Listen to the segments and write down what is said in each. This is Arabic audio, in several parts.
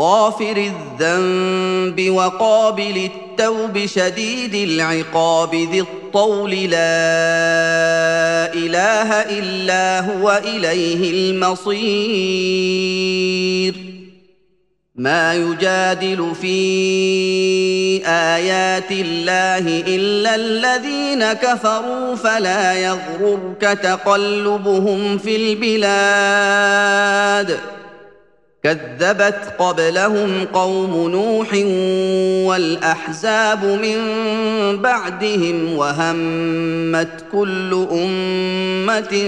غافر الذنب وقابل التوب شديد العقاب ذي الطول لا إله إلا هو إليه المصير. ما يجادل في آيات الله إلا الذين كفروا فلا يغررك تقلبهم في البلاد. كذبت قبلهم قوم نوح والأحزاب من بعدهم وهمت كل أمة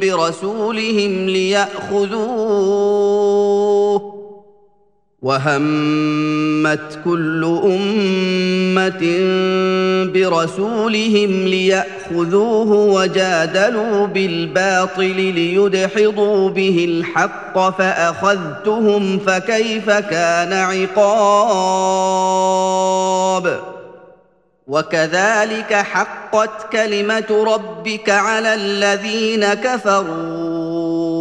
برسولهم لياخذوه وهمت كل أمة برسولهم ليأخذوه وجادلوا بالباطل ليدحضوا به الحق فأخذتهم فكيف كان عقاب؟ وكذلك حقت كلمة ربك على الذين كفروا.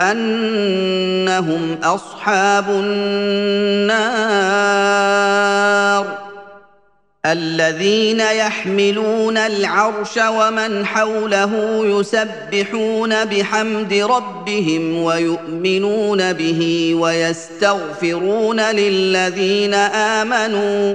أنهم أصحاب النار الذين يحملون العرش ومن حوله يسبحون بحمد ربهم ويؤمنون به ويستغفرون للذين آمنوا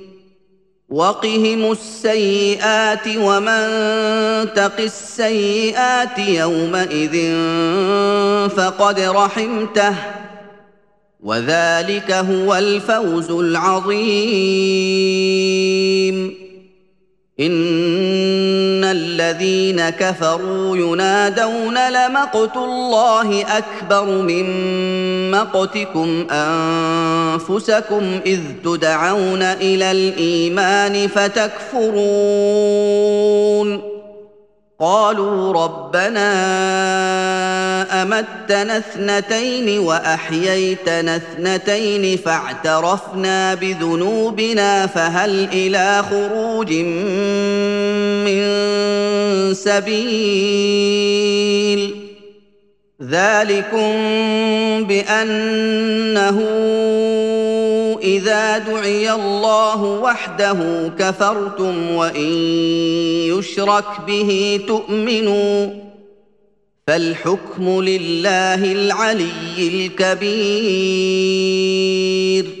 وقهم السيئات ومن تق السيئات يومئذ فقد رحمته وذلك هو الفوز العظيم. الذين كفروا ينادون لمقت الله أكبر من مقتكم أنفسكم إذ تدعون إلى الإيمان فتكفرون. قالوا ربنا أمتنا اثنتين وأحييتنا اثنتين فاعترفنا بذنوبنا فهل إلى خروج سبيل. ذلكم بأنه إذا دعي الله وحده كفرتم وإن يشرك به تؤمنوا. فالحكم لله العلي الكبير.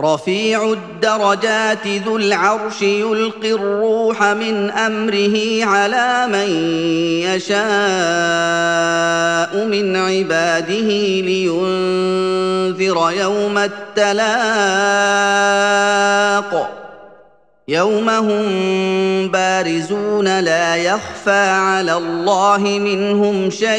رفيع الدرجات ذو العرش يلقي الروح من أمره على من يشاء من عباده لينذر يوم التلاق. يوم هم بارزون لا يخفى على الله منهم شيء.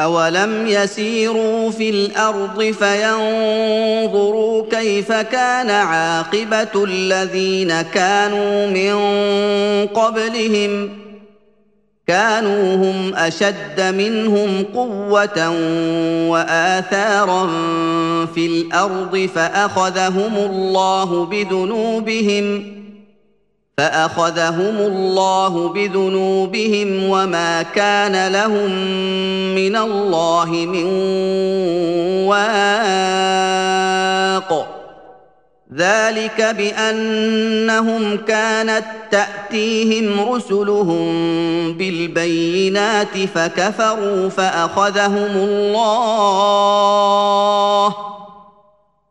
اولم يسيروا في الأرض فينظروا كيف كان عاقبه الذين كانوا من قبلهم كانوا هم اشد منهم قوه واثارا في الأرض فاخذهم الله بذنوبهم فأخذهم الله بذنوبهم وما كان لهم من الله من واق. ذلك بأنهم كانت تأتيهم رسلهم بالبينات فكفروا فأخذهم الله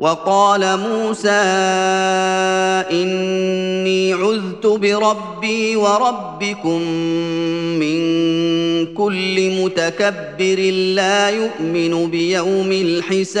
وقال موسى إني عذت بربي وربكم من كل متكبر لا يؤمن بيوم الحساب.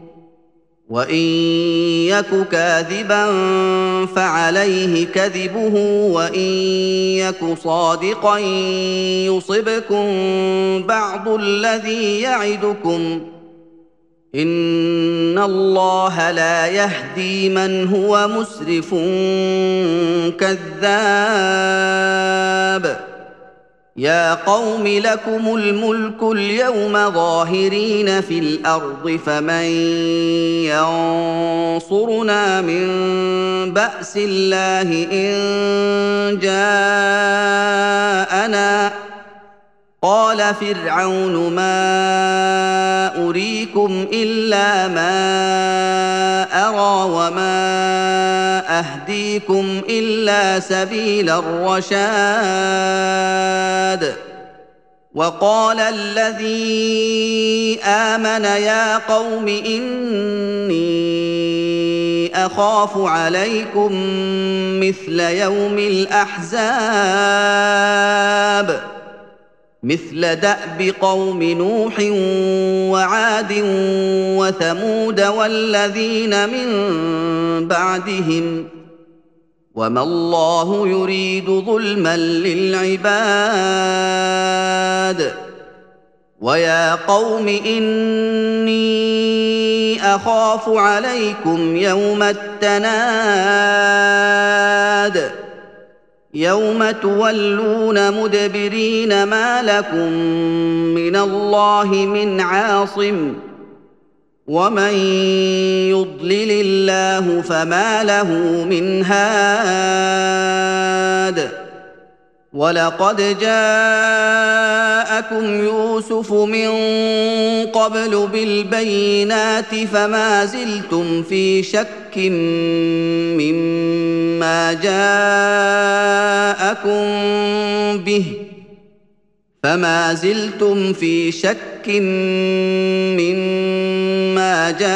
وان يك كاذبا فعليه كذبه وان يك صادقا يصبكم بعض الذي يعدكم ان الله لا يهدي من هو مسرف كذاب يا قوم لكم الملك اليوم ظاهرين في الأرض فمن ينصرنا من بأس الله إن جاءنا قال فرعون ما أريكم إلا ما أرى وما أهديكم إلا سبيل الرشاد. وقال الذي آمن يا قوم إني أخاف عليكم مثل يوم الأحزاب. مثل دأب قوم نوح وعاد وثمود والذين من بعدهم وما الله يريد ظلما للعباد ويا قوم إني أخاف عليكم يوم التناد يوم تولون مدبرين ما لكم من الله من عاصم ومن يضلل الله فما له من هاد ولقد جاءكم يوسف من قبل بالبينات فما زلتم في شك مما جاءكم به فما زلتم في شك مما جاءكم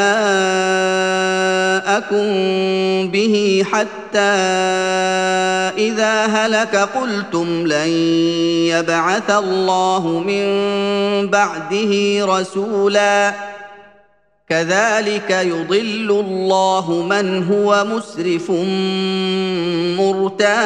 به حتى إذا هلك قلتم لن يبعث الله من بعده رسولا. كذلك يضل الله من هو مسرف مرتاب.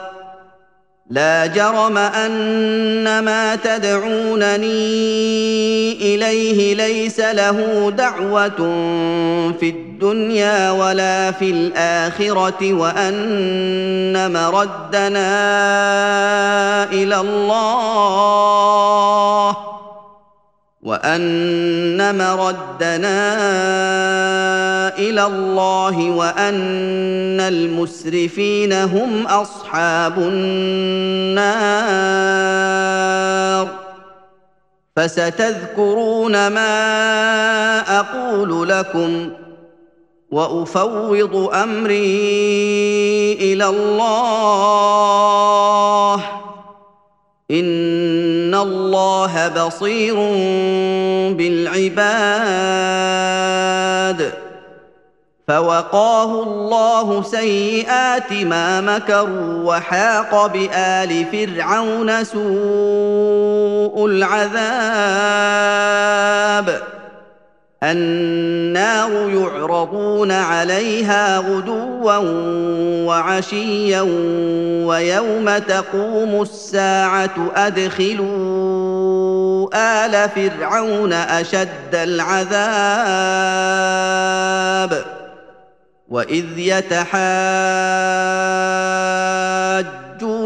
لا جرم أن ما تدعونني إليه ليس له دعوة في الدنيا ولا في الآخرة وأن مردنا إلى الله. وان مردنا إلى الله وان المسرفين هم اصحاب النار فستذكرون ما أقول لكم وافوض امري إلى الله إن الله بصير بالعباد. فوقاه الله سيئات ما مكروا وحاق بآل فرعون سوء العذاب. النار يعرضون عليها غدوا وعشيا ويوم تقوم الساعة أدخلوا آل فرعون أشد العذاب وإذ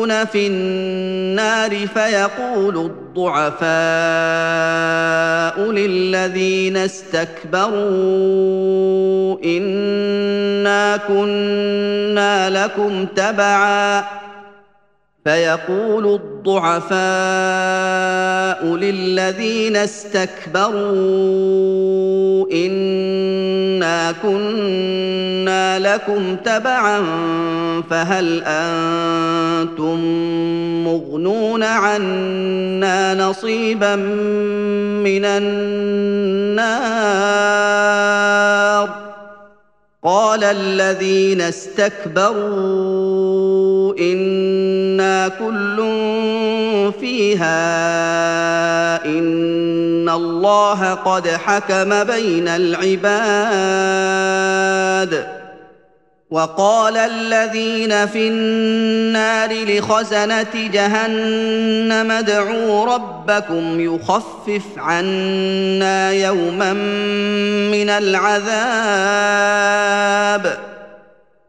يتحاجون في النار فيقول الضعفاء للذين استكبروا إنا كنا لكم تبعا فيقول الضعفاء للذين استكبروا انا كنا لكم تبعا فهل أنتم مغنون عنا نصيبا من النار قال الذين استكبروا أنا كل فيها ان الله قد حكم بين العباد وقال الذين في النار لخزنة جهنم ادعوا ربكم يخفف عنا يوما من العذاب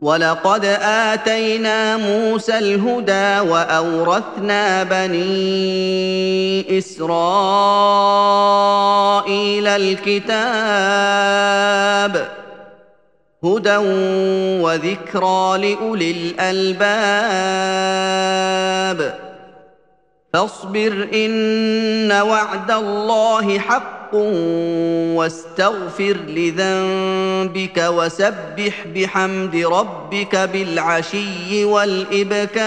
ولقد اتينا موسى الهدى واورثنا بني اسرائيل الكتاب هدى وذكرى لاولي الالباب فاصبر ان وعد الله حق واستغفر لذنبك وسبح بحمد ربك بالعشي والإبكار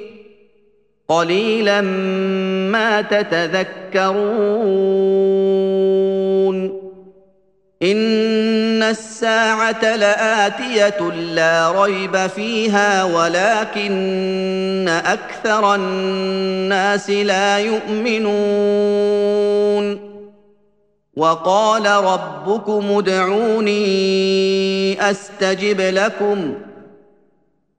قليلا ما تتذكرون. إن الساعة لآتية لا ريب فيها ولكن أكثر الناس لا يؤمنون. وقال ربكم ادعوني أستجب لكم.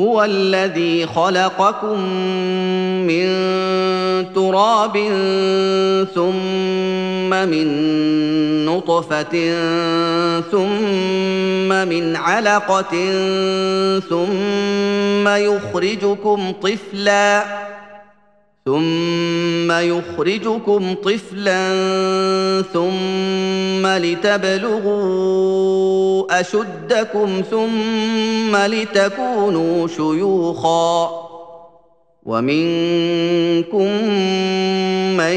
هو الذي خلقكم من تراب ثم من نطفة ثم من علقة ثم يخرجكم طفلا ثم يخرجكم طفلا ثم لتبلغوا أشدكم ثم لتكونوا شيوخا ومنكم من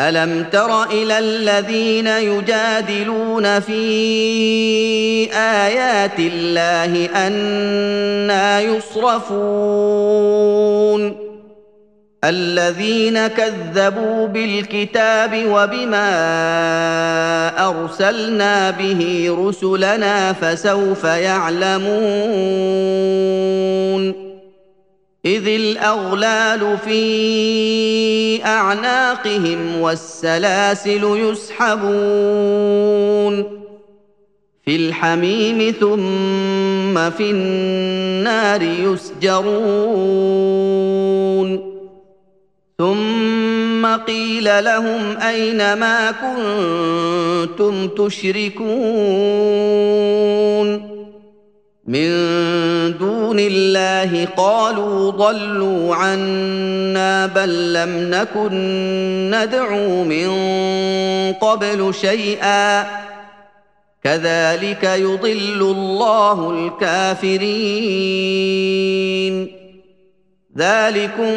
ألم تر إلى الذين يجادلون في آيات الله أنا يصرفون؟ الذين كذبوا بالكتاب وبما أرسلنا به رسلنا فسوف يعلمون. إذ الأغلال في أعناقهم والسلاسل يسحبون في الحميم ثم في النار يسجرون ثم قيل لهم أين ما كنتم تشركون من دون الله قالوا ضلوا عنا بل لم نكن ندعو من قبل شيئا. كذلك يضل الله الكافرين. ذلكم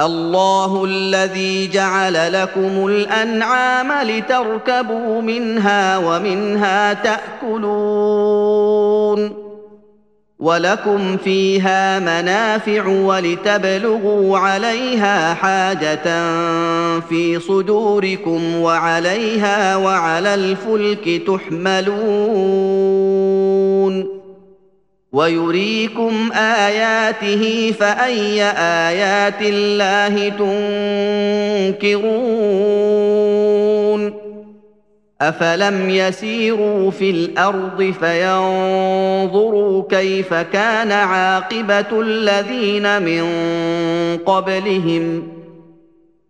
الله الذي جعل لكم الأنعام لتركبوا منها ومنها تأكلون ولكم فيها منافع ولتبلغوا عليها حاجة في صدوركم وعليها وعلى الفلك تحملون ويريكم اياته فاي ايات الله تنكرون افلم يسيروا في الأرض فينظروا كيف كان عاقبه الذين من قبلهم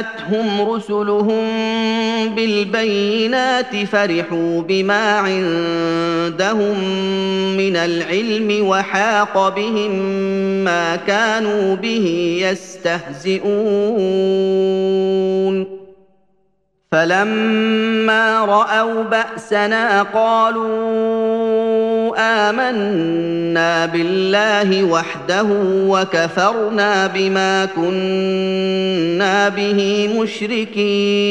جاءتهم رسلهم بالبينات فرحوا بما عندهم من العلم وحاق بهم ما كانوا به يستهزئون. فلما رأوا بأسنا قالوا آمنا بالله وحده وكفرنا بما كنا به مشركين.